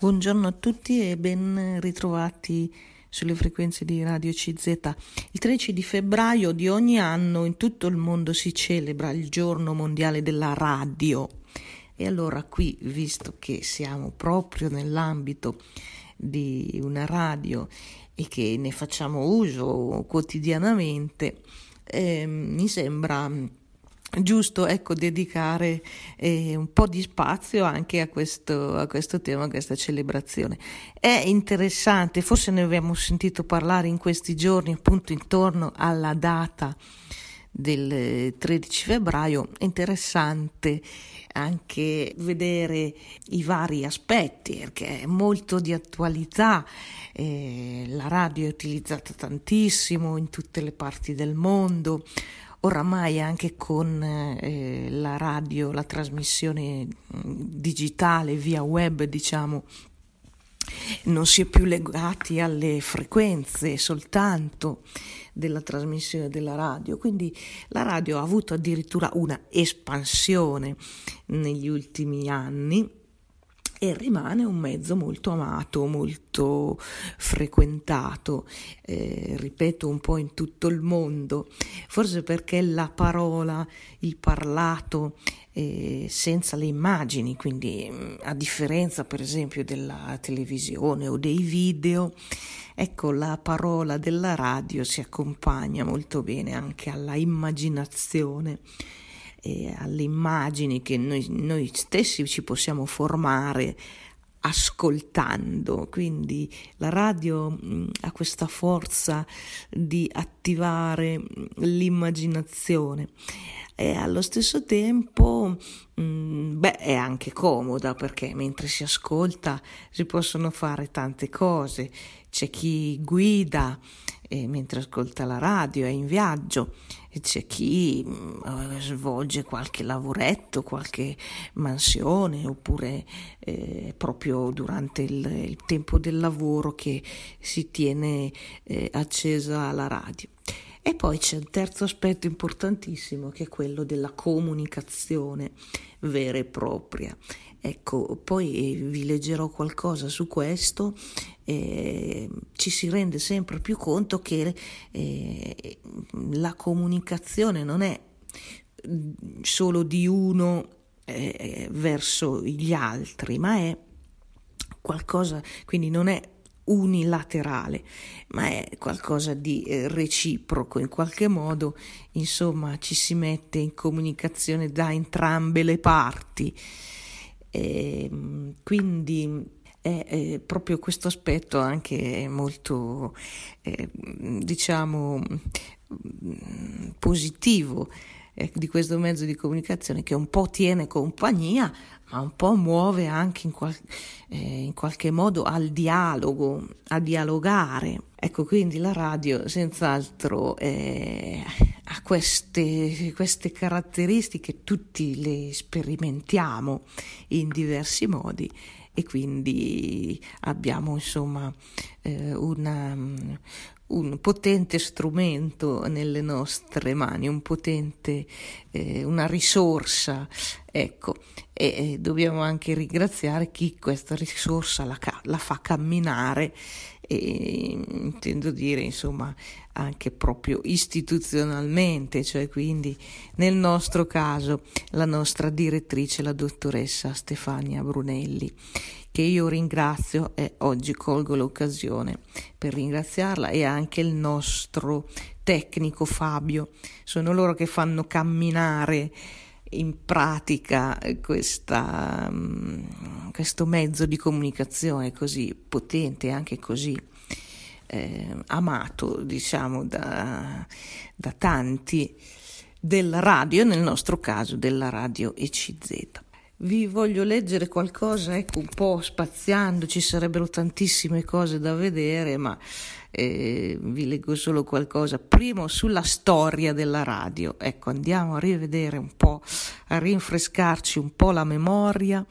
Buongiorno a tutti e ben ritrovati sulle frequenze di Radio CZ. Il 13 di febbraio di ogni anno in tutto il mondo si celebra il giorno mondiale della radio. E allora qui, visto che siamo proprio nell'ambito di una radio e che ne facciamo uso quotidianamente, eh, mi sembra giusto ecco, dedicare eh, un po' di spazio anche a questo, a questo, tema, a questa celebrazione. È interessante, forse ne abbiamo sentito parlare in questi giorni, appunto intorno alla data del 13 febbraio, è interessante anche vedere i vari aspetti perché è molto di attualità, eh, la radio è utilizzata tantissimo in tutte le parti del mondo oramai anche con eh, la radio, la trasmissione digitale via web, diciamo, non si è più legati alle frequenze soltanto della trasmissione della radio, quindi la radio ha avuto addirittura una espansione negli ultimi anni e rimane un mezzo molto amato, molto frequentato, eh, ripeto un po' in tutto il mondo, forse perché la parola, il parlato eh, senza le immagini, quindi mm, a differenza per esempio della televisione o dei video, ecco la parola della radio si accompagna molto bene anche alla immaginazione e alle immagini che noi, noi stessi ci possiamo formare ascoltando, quindi la radio mh, ha questa forza di attivare mh, l'immaginazione. E allo stesso tempo mh, beh, è anche comoda perché mentre si ascolta si possono fare tante cose, c'è chi guida e mentre ascolta la radio, è in viaggio, c'è chi mh, eh, svolge qualche lavoretto, qualche mansione, oppure eh, proprio durante il, il, tempo del lavoro che si tiene eh, accesa la radio. E poi c'è un terzo aspetto importantissimo che è quello della comunicazione vera e propria. Ecco, poi vi leggerò qualcosa su questo, eh, ci si rende sempre più conto che eh, la comunicazione non è solo di uno eh, verso gli altri, ma è qualcosa, quindi non è unilaterale, ma è qualcosa di eh, reciproco, in qualche modo, insomma, ci si mette in comunicazione da entrambe le parti. E, ehm, quindi è, è, proprio questo aspetto anche molto, eh, diciamo, positivo eh, di questo mezzo di comunicazione che un po' tiene compagnia, ma un po' muove anche in, qual- eh, in qualche modo al dialogo, a dialogare. Ecco, quindi la radio senz'altro eh, ha queste, queste caratteristiche, tutti le sperimentiamo in diversi modi e quindi abbiamo insomma eh, una, un potente strumento nelle nostre mani, un potente, eh, una risorsa, ecco, e, e, dobbiamo anche ringraziare chi questa risorsa la, la fa camminare, e, intendo dire insomma anche proprio istituzionalmente, cioè quindi nel nostro caso la nostra direttrice, la dottoressa Stefania Brunelli che io ringrazio e oggi colgo l'occasione per ringraziarla e anche il nostro tecnico Fabio. Sono loro che fanno camminare in pratica questa, mm, questo mezzo di comunicazione così potente e anche così eh, amato, diciamo, da, da tanti della radio, nel nostro caso della radio ECZ. Vi voglio leggere qualcosa, ecco, un po' spaziando, ci sarebbero tantissime cose da vedere, ma eh, vi leggo solo qualcosa. Primo sulla storia della radio. Ecco, andiamo a rivedere un po', a rinfrescarci un po' la memoria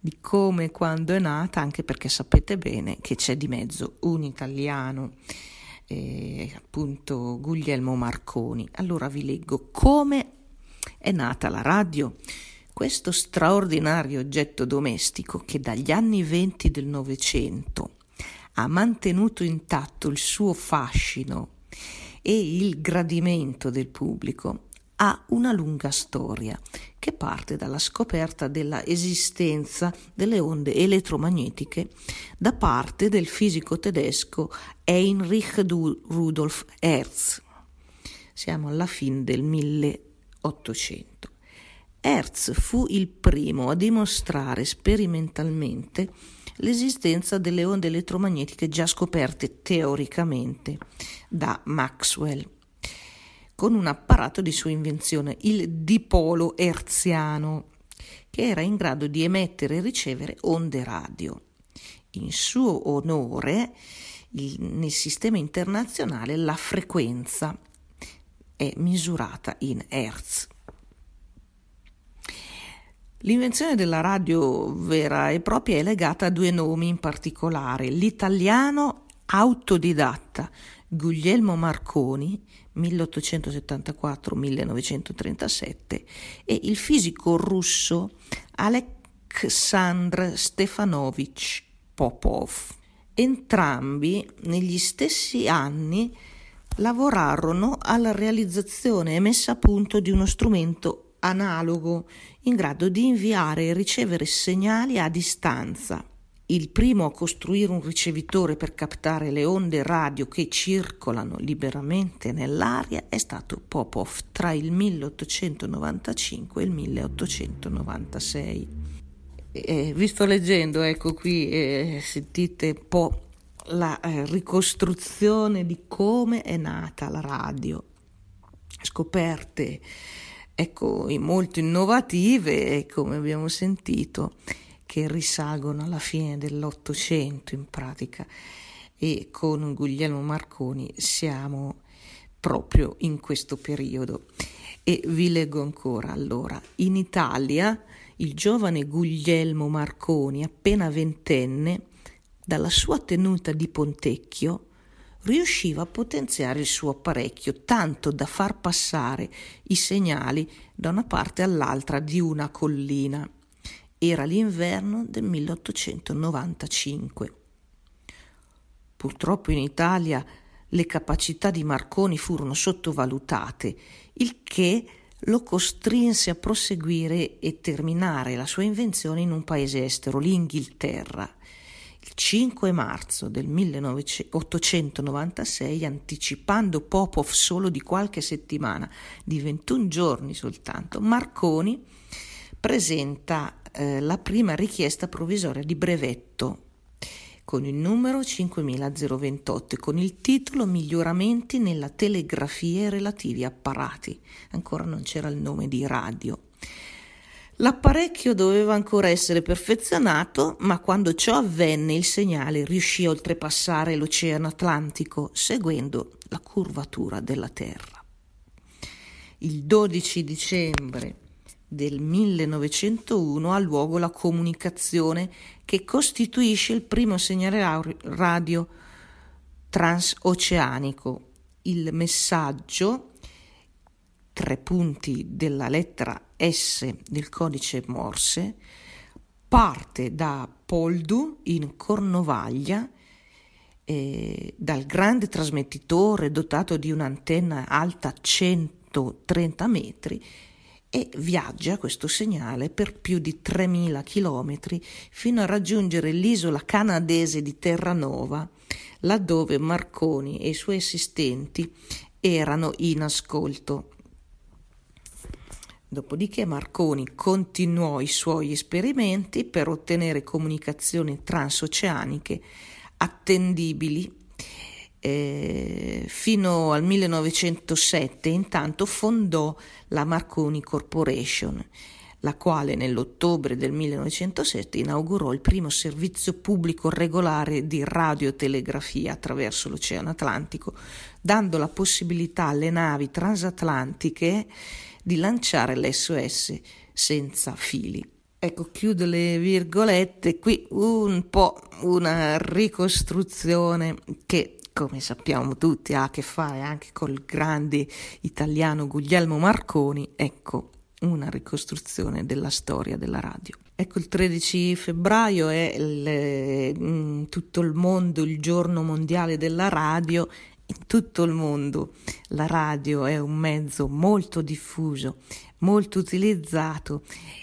di come e quando è nata, anche perché sapete bene che c'è di mezzo un italiano. Eh, appunto Guglielmo Marconi. Allora vi leggo come è nata la radio questo straordinario oggetto domestico che dagli anni venti del Novecento ha mantenuto intatto il suo fascino e il gradimento del pubblico, ha una lunga storia che parte dalla scoperta della esistenza delle onde elettromagnetiche da parte del fisico tedesco Heinrich Rudolf Hertz. Siamo alla fine del 1800. Hertz fu il primo a dimostrare sperimentalmente l'esistenza delle onde elettromagnetiche già scoperte teoricamente da Maxwell con un apparato di sua invenzione, il dipolo erziano, che era in grado di emettere e ricevere onde radio. In suo onore, il, nel sistema internazionale, la frequenza è misurata in Hertz. L'invenzione della radio vera e propria è legata a due nomi in particolare, l'italiano autodidatta Guglielmo Marconi 1874-1937 e il fisico russo Aleksandr Stefanovich Popov. Entrambi negli stessi anni lavorarono alla realizzazione e messa a punto di uno strumento analogo in grado di inviare e ricevere segnali a distanza il primo a costruire un ricevitore per captare le onde radio che circolano liberamente nell'aria è stato Popov tra il 1895 e il 1896. Eh, vi sto leggendo, ecco qui, eh, sentite un po' la eh, ricostruzione di come è nata la radio. Scoperte, ecco, molto innovative, come abbiamo sentito che risalgono alla fine dell'Ottocento in pratica e con Guglielmo Marconi siamo proprio in questo periodo. E vi leggo ancora allora, in Italia il giovane Guglielmo Marconi, appena ventenne, dalla sua tenuta di Pontecchio, riusciva a potenziare il suo apparecchio tanto da far passare i segnali da una parte all'altra di una collina. Era l'inverno del 1895. Purtroppo in Italia le capacità di Marconi furono sottovalutate, il che lo costrinse a proseguire e terminare la sua invenzione in un paese estero, l'Inghilterra. Il 5 marzo del 1896, anticipando Popov solo di qualche settimana, di 21 giorni soltanto, Marconi presenta eh, la prima richiesta provvisoria di brevetto con il numero 5028 con il titolo Miglioramenti nella telegrafia e relativi apparati. Ancora non c'era il nome di radio. L'apparecchio doveva ancora essere perfezionato, ma quando ciò avvenne il segnale riuscì a oltrepassare l'Oceano Atlantico seguendo la curvatura della Terra. Il 12 dicembre del 1901 ha luogo la comunicazione che costituisce il primo segnale radio transoceanico. Il messaggio, tre punti della lettera S del codice Morse, parte da Poldu in Cornovaglia eh, dal grande trasmettitore dotato di un'antenna alta 130 metri e viaggia questo segnale per più di 3.000 chilometri fino a raggiungere l'isola canadese di Terranova, laddove Marconi e i suoi assistenti erano in ascolto. Dopodiché Marconi continuò i suoi esperimenti per ottenere comunicazioni transoceaniche attendibili eh, fino al 1907 intanto fondò la Marconi Corporation, la quale nell'ottobre del 1907 inaugurò il primo servizio pubblico regolare di radiotelegrafia attraverso l'Oceano Atlantico, dando la possibilità alle navi transatlantiche di lanciare l'SOS senza fili. Ecco, chiudo le virgolette, qui un po' una ricostruzione che come sappiamo tutti, ha a che fare anche col grande italiano Guglielmo Marconi, ecco, una ricostruzione della storia della radio. Ecco, il 13 febbraio è il, in tutto il mondo il giorno mondiale della radio. In tutto il mondo. La radio è un mezzo molto diffuso, molto utilizzato,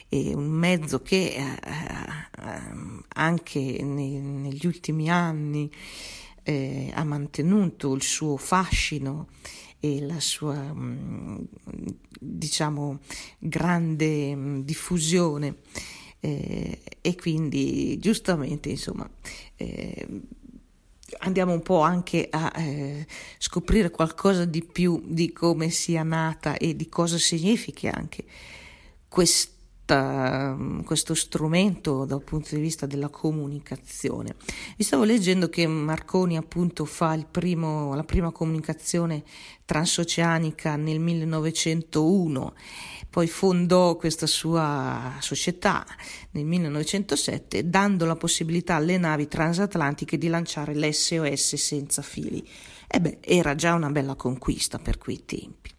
è un mezzo che eh, eh, anche nei, negli ultimi anni eh, ha mantenuto il suo fascino e la sua mm, diciamo grande mm, diffusione. Eh, e quindi giustamente insomma eh, andiamo un po' anche a eh, scoprire qualcosa di più di come sia nata e di cosa significhi anche questo questa, questo strumento dal punto di vista della comunicazione. Vi stavo leggendo che Marconi appunto fa primo, la prima comunicazione transoceanica nel 1901, poi fondò questa sua società nel 1907 dando la possibilità alle navi transatlantiche di lanciare l'SOS senza fili. E beh, era già una bella conquista per quei tempi.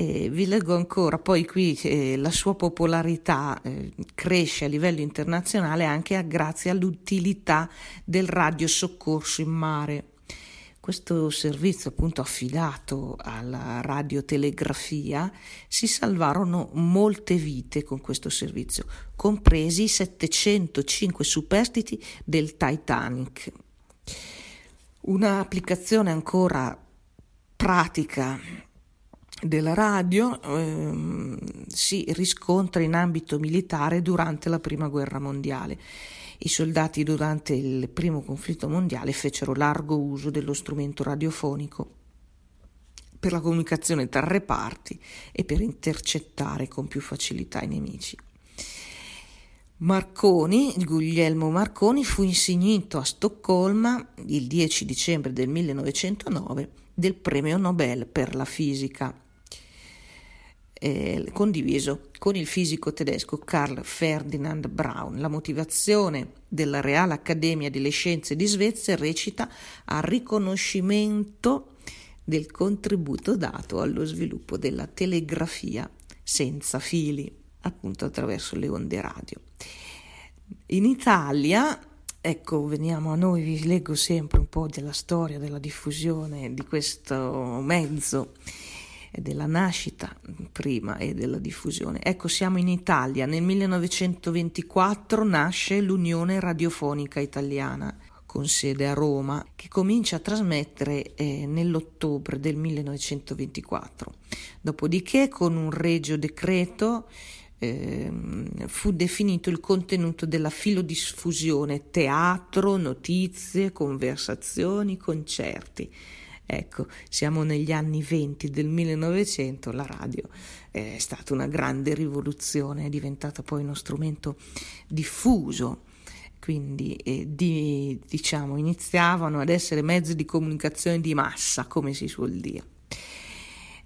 Eh, vi leggo ancora, poi qui eh, la sua popolarità eh, cresce a livello internazionale anche grazie all'utilità del radiosoccorso in mare. Questo servizio appunto affidato alla radiotelegrafia si salvarono molte vite con questo servizio, compresi i 705 superstiti del Titanic. Un'applicazione ancora pratica della radio ehm, si riscontra in ambito militare durante la prima guerra mondiale. I soldati durante il primo conflitto mondiale fecero largo uso dello strumento radiofonico per la comunicazione tra reparti e per intercettare con più facilità i nemici. Marconi, Guglielmo Marconi, fu insignito a Stoccolma il 10 dicembre del 1909 del premio Nobel per la fisica eh, condiviso con il fisico tedesco Carl Ferdinand Braun. La motivazione della Reale Accademia delle Scienze di Svezia recita a riconoscimento del contributo dato allo sviluppo della telegrafia senza fili, appunto attraverso le onde radio. In Italia Ecco, veniamo a noi, vi leggo sempre un po' della storia, della diffusione di questo mezzo della nascita prima e della diffusione. Ecco, siamo in Italia. Nel 1924 nasce l'Unione Radiofonica Italiana con sede a Roma, che comincia a trasmettere eh, nell'ottobre del 1924. Dopodiché, con un regio decreto, eh, fu definito il contenuto della filodiffusione teatro, notizie, conversazioni, concerti Ecco, siamo negli anni 20 del 1900, la radio è stata una grande rivoluzione, è diventata poi uno strumento diffuso, quindi eh, di, diciamo, iniziavano ad essere mezzi di comunicazione di massa, come si suol dire.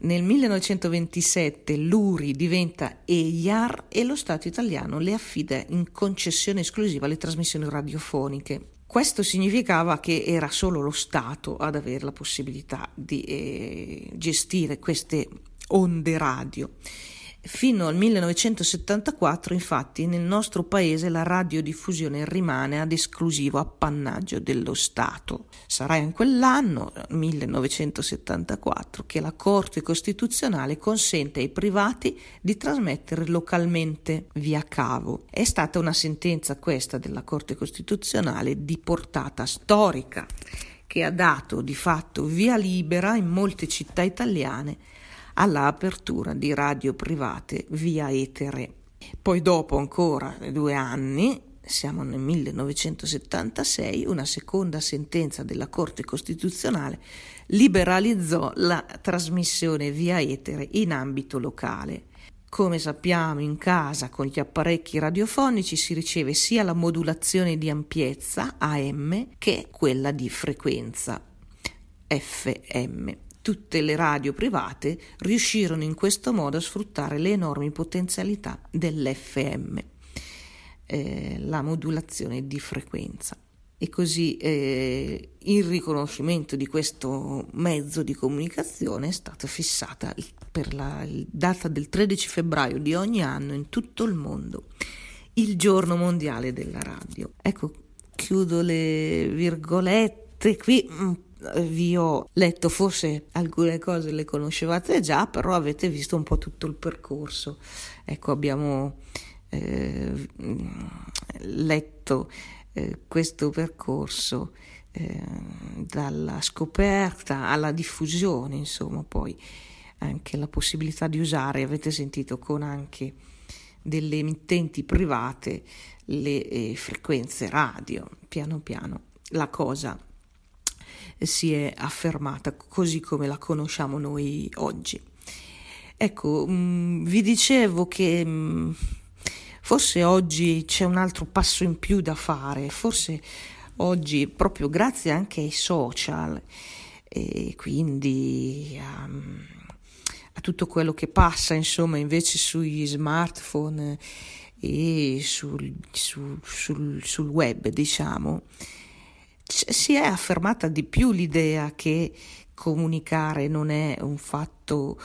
Nel 1927 l'URI diventa EIAR e lo Stato italiano le affida in concessione esclusiva le trasmissioni radiofoniche questo significava che era solo lo Stato ad avere la possibilità di eh, gestire queste onde radio Fino al 1974, infatti, nel nostro paese la radiodiffusione rimane ad esclusivo appannaggio dello Stato. Sarà in quell'anno, 1974, che la Corte Costituzionale consente ai privati di trasmettere localmente via cavo. È stata una sentenza questa della Corte Costituzionale di portata storica che ha dato di fatto via libera in molte città italiane alla apertura di radio private via etere. Poi dopo ancora due anni, siamo nel 1976, una seconda sentenza della Corte Costituzionale liberalizzò la trasmissione via etere in ambito locale. Come sappiamo in casa con gli apparecchi radiofonici si riceve sia la modulazione di ampiezza AM che quella di frequenza FM. Tutte le radio private riuscirono in questo modo a sfruttare le enormi potenzialità dell'FM, eh, la modulazione di frequenza. e così eh, in riconoscimento di questo mezzo di comunicazione è stata fissata per la data del 13 febbraio di ogni anno in tutto il mondo il giorno mondiale della radio. Ecco, chiudo le virgolette qui. Vi ho letto forse alcune cose le conoscevate già, però avete visto un po' tutto il percorso. Ecco, abbiamo eh, letto eh, questo percorso eh, dalla scoperta alla diffusione, insomma, poi anche la possibilità di usare, avete sentito con anche delle emittenti private le eh, frequenze radio, piano piano la cosa si è affermata così come la conosciamo noi oggi. Ecco, mh, mm, vi dicevo che mh, mm, Forse oggi c'è un altro passo in più da fare, forse oggi proprio grazie anche ai social e quindi a, a tutto quello che passa insomma invece sugli smartphone e sul, sul, sul, sul web diciamo si è affermata di più l'idea che comunicare non è un fatto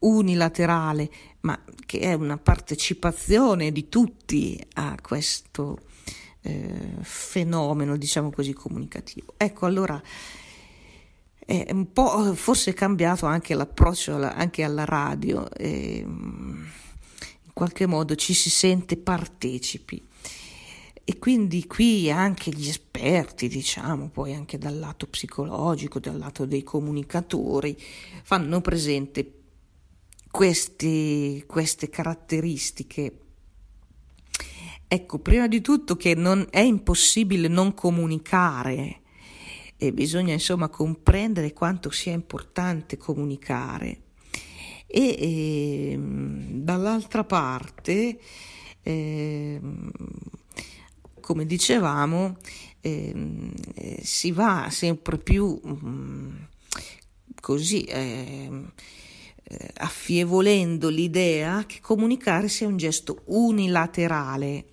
unilaterale, ma che è una partecipazione di tutti a questo eh, fenomeno, diciamo così, comunicativo. Ecco, allora è un po' forse cambiato anche l'approccio alla, anche alla radio, e, in qualche modo ci si sente partecipi. E quindi qui anche gli esperti, diciamo, poi anche dal lato psicologico, dal lato dei comunicatori, fanno presente questi, queste caratteristiche. Ecco, prima di tutto che non è impossibile non comunicare e bisogna insomma comprendere quanto sia importante comunicare. E, e ehm, dall'altra parte, eh, come dicevamo, ehm, eh, si va sempre più mh, mm, così. Eh, eh, affievolendo l'idea che comunicare sia un gesto unilaterale.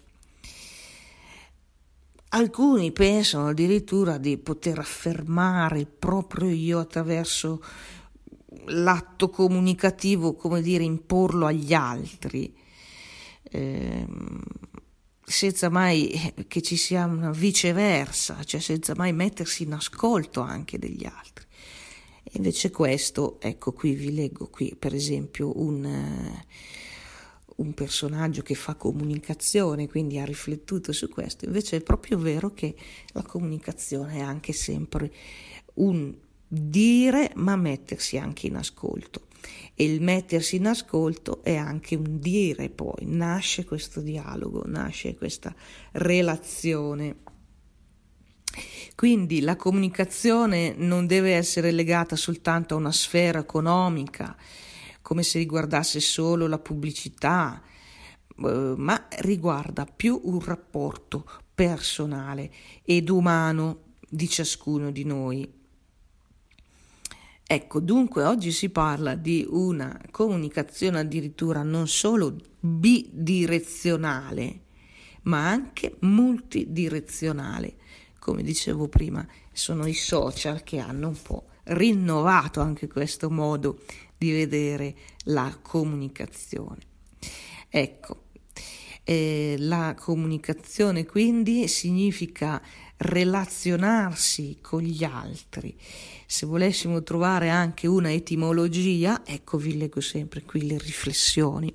Alcuni pensano addirittura di poter affermare il proprio io attraverso l'atto comunicativo, come dire, imporlo agli altri, eh, senza mai che ci sia una viceversa, cioè senza mai mettersi in ascolto anche degli altri. Invece questo, ecco qui vi leggo qui per esempio un, uh, un personaggio che fa comunicazione, quindi ha riflettuto su questo, invece è proprio vero che la comunicazione è anche sempre un dire ma mettersi anche in ascolto. E il mettersi in ascolto è anche un dire poi, nasce questo dialogo, nasce questa relazione. Quindi la comunicazione non deve essere legata soltanto a una sfera economica, come se riguardasse solo la pubblicità, eh, ma riguarda più un rapporto personale ed umano di ciascuno di noi. Ecco, dunque oggi si parla di una comunicazione addirittura non solo bidirezionale, ma anche multidirezionale come dicevo prima, sono i social che hanno un po' rinnovato anche questo modo di vedere la comunicazione. Ecco, eh, la comunicazione quindi significa relazionarsi con gli altri. Se volessimo trovare anche una etimologia, ecco vi leggo sempre qui le riflessioni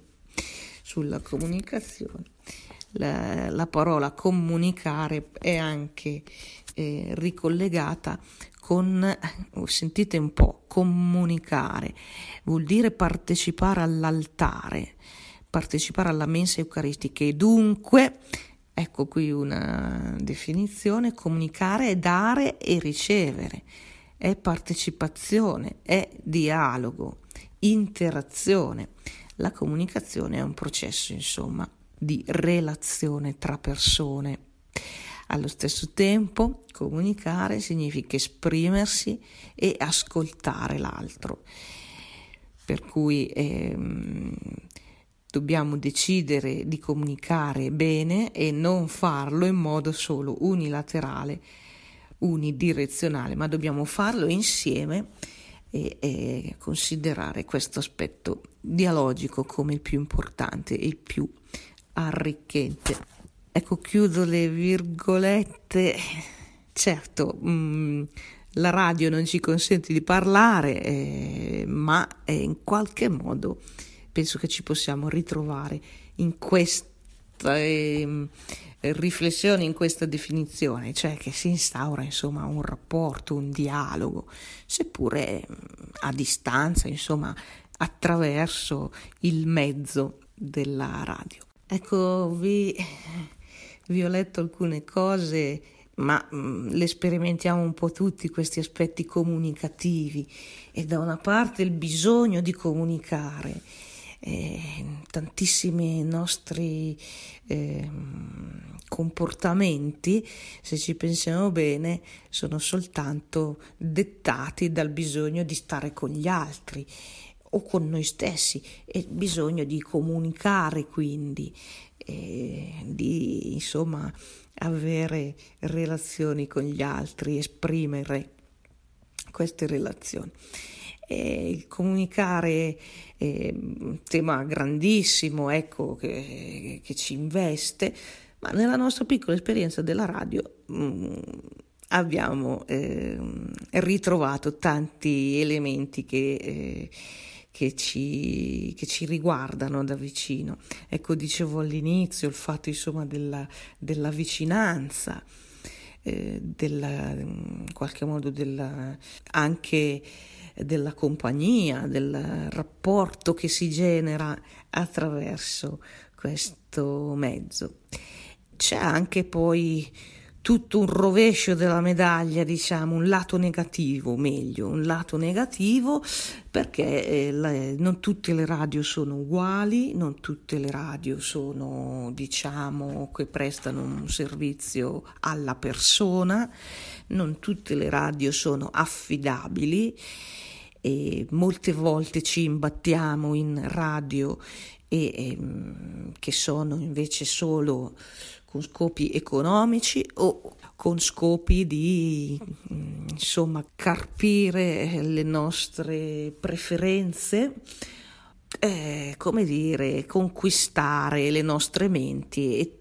sulla comunicazione. La, la parola comunicare è anche eh, ricollegata con, sentite un po', comunicare, vuol dire partecipare all'altare, partecipare alla mensa eucaristica. E dunque, ecco qui una definizione, comunicare è dare e ricevere, è partecipazione, è dialogo, interazione. La comunicazione è un processo, insomma, di relazione tra persone. Allo stesso tempo, comunicare significa esprimersi e ascoltare l'altro. Per cui ehm, dobbiamo decidere di comunicare bene e non farlo in modo solo unilaterale, unidirezionale, ma dobbiamo farlo insieme e, e considerare questo aspetto dialogico come il più importante e il più arricchente. Ecco, chiudo le virgolette. Certo, mh, mm, la radio non ci consente di parlare, eh, ma eh, in qualche modo penso che ci possiamo ritrovare in questa eh, riflessione, in questa definizione, cioè che si instaura insomma un rapporto, un dialogo, seppure a distanza, insomma, attraverso il mezzo della radio. Ecco, vi, vi ho letto alcune cose ma mh, mm, le sperimentiamo un po' tutti questi aspetti comunicativi e da una parte il bisogno di comunicare. Eh, tantissimi nostri eh, comportamenti, se ci pensiamo bene, sono soltanto dettati dal bisogno di stare con gli altri o con noi stessi e bisogno di comunicare quindi, eh, di insomma avere relazioni con gli altri, esprimere queste relazioni. E comunicare è un tema grandissimo, ecco, che, che, ci investe, ma nella nostra piccola esperienza della radio mh, mm, abbiamo eh, ritrovato tanti elementi che... Eh, che ci, che ci, riguardano da vicino. Ecco, dicevo all'inizio il fatto insomma della, della vicinanza, eh, della, in qualche modo della, anche della compagnia, del rapporto che si genera attraverso questo mezzo. C'è anche poi tutto un rovescio della medaglia, diciamo, un lato negativo, meglio, un lato negativo perché eh, le, non tutte le radio sono uguali, non tutte le radio sono, diciamo, che prestano un servizio alla persona, non tutte le radio sono affidabili e molte volte ci imbattiamo in radio e, e, ehm, che sono invece solo con scopi economici o con scopi di mm, insomma carpire le nostre preferenze eh, come dire conquistare le nostre menti e,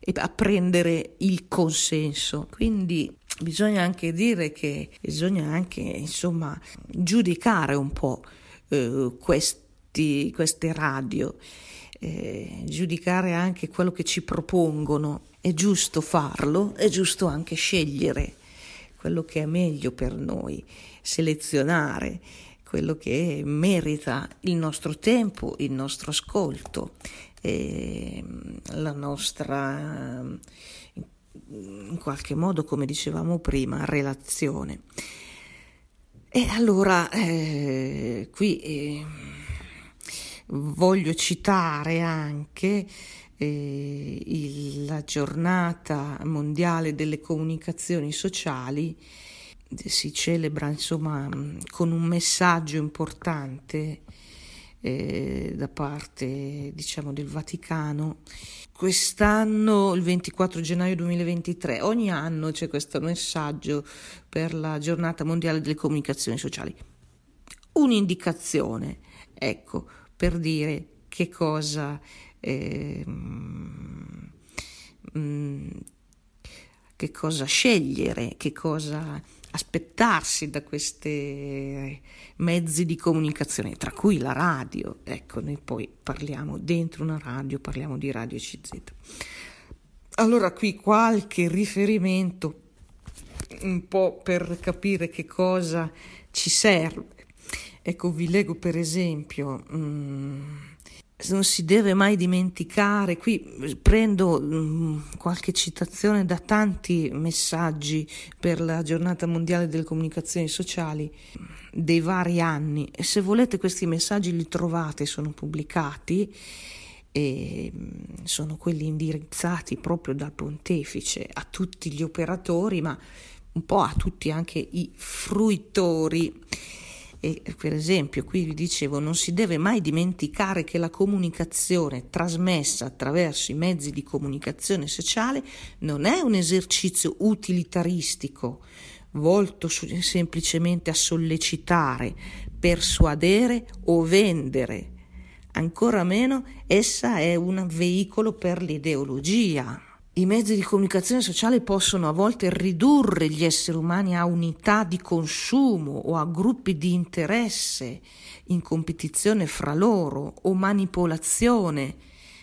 e apprendere il consenso. Quindi bisogna anche dire che bisogna anche insomma giudicare un po' eh, questi, queste radio eh, giudicare anche quello che ci propongono. È giusto farlo, è giusto anche scegliere quello che è meglio per noi, selezionare quello che merita il nostro tempo, il nostro ascolto, eh, la nostra, in qualche modo, come dicevamo prima, relazione. E allora eh, qui eh, Voglio citare anche eh, il, la giornata mondiale delle comunicazioni sociali, si celebra insomma con un messaggio importante eh, da parte diciamo del Vaticano. Quest'anno, il 24 gennaio 2023, ogni anno c'è questo messaggio per la giornata mondiale delle comunicazioni sociali. Un'indicazione, ecco, per dire che cosa, eh, mm, che cosa scegliere, che cosa aspettarsi da questi mezzi di comunicazione, tra cui la radio. Ecco, noi poi parliamo dentro una radio, parliamo di Radio CZ. Allora qui qualche riferimento un po' per capire che cosa ci serve Ecco, vi leggo per esempio, mm, non si deve mai dimenticare, qui prendo mm, qualche citazione da tanti messaggi per la giornata mondiale delle comunicazioni sociali dei vari anni. Se volete questi messaggi li trovate, sono pubblicati e mm, sono quelli indirizzati proprio dal pontefice a tutti gli operatori, ma un po' a tutti anche i fruitori E per esempio, qui vi dicevo, non si deve mai dimenticare che la comunicazione trasmessa attraverso i mezzi di comunicazione sociale non è un esercizio utilitaristico volto semplicemente a sollecitare, persuadere o vendere. Ancora meno essa è un veicolo per l'ideologia. I mezzi di comunicazione sociale possono a volte ridurre gli esseri umani a unità di consumo o a gruppi di interesse in competizione fra loro o manipolazione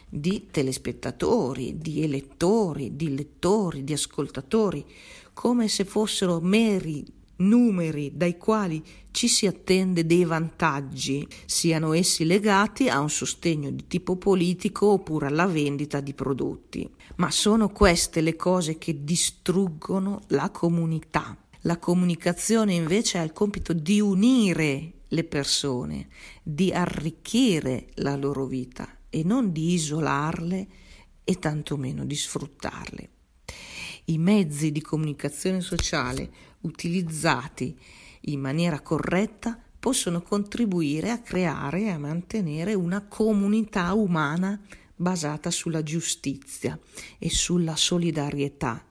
di telespettatori, di elettori, di lettori, di ascoltatori, come se fossero meri numeri dai quali ci si attende dei vantaggi, siano essi legati a un sostegno di tipo politico oppure alla vendita di prodotti. Ma sono queste le cose che distruggono la comunità. La comunicazione invece ha il compito di unire le persone, di arricchire la loro vita e non di isolarle e tantomeno di sfruttarle. I mezzi di comunicazione sociale utilizzati in maniera corretta possono contribuire a creare e a mantenere una comunità umana basata sulla giustizia e sulla solidarietà.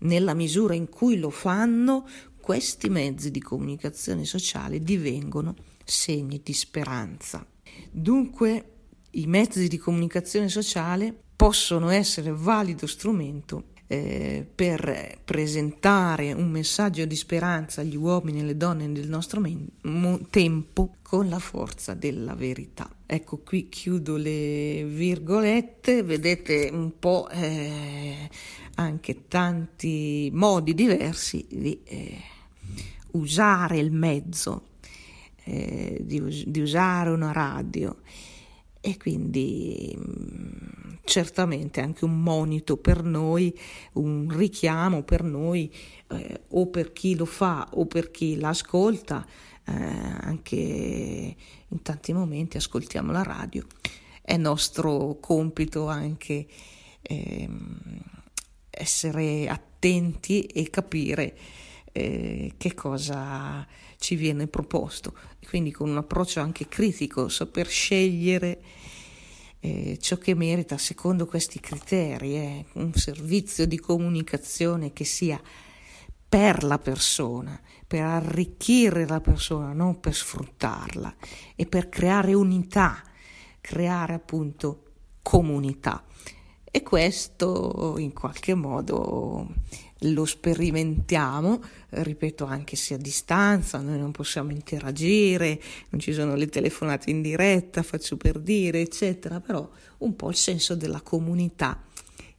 Nella misura in cui lo fanno, questi mezzi di comunicazione sociale divengono segni di speranza. Dunque, i mezzi di comunicazione sociale possono essere valido strumento eh, per presentare un messaggio di speranza agli uomini e alle donne del nostro men- mo- tempo con la forza della verità. Ecco, qui chiudo le virgolette, vedete un po' eh, anche tanti modi diversi di eh, usare il mezzo, eh, di, us- di usare una radio e quindi mm, certamente anche un monito per noi, un richiamo per noi eh, o per chi lo fa o per chi l'ascolta, eh, anche in tanti momenti ascoltiamo la radio. È nostro compito anche eh, essere attenti e capire eh, che cosa ci viene proposto, quindi con un approccio anche critico, saper scegliere eh, ciò che merita secondo questi criteri, eh, un servizio di comunicazione che sia per la persona, per arricchire la persona, non per sfruttarla e per creare unità, creare appunto comunità. E questo in qualche modo lo sperimentiamo, ripeto, anche se a distanza, noi non possiamo interagire, non ci sono le telefonate in diretta, faccio per dire, eccetera, però un po' il senso della comunità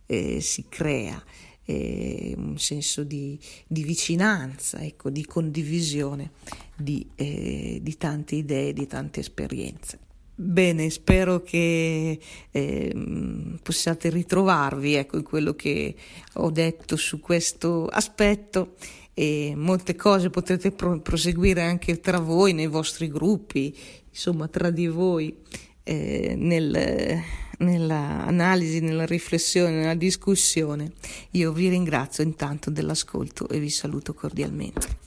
eh, si crea, eh, un senso di, di vicinanza, ecco, di condivisione di, eh, di tante idee, di tante esperienze. Bene, spero che eh, possiate ritrovarvi ecco, in quello che ho detto su questo aspetto e molte cose potrete pro- proseguire anche tra voi, nei vostri gruppi, insomma tra di voi, eh, nel, nell'analisi, nella riflessione, nella discussione. Io vi ringrazio intanto dell'ascolto e vi saluto cordialmente.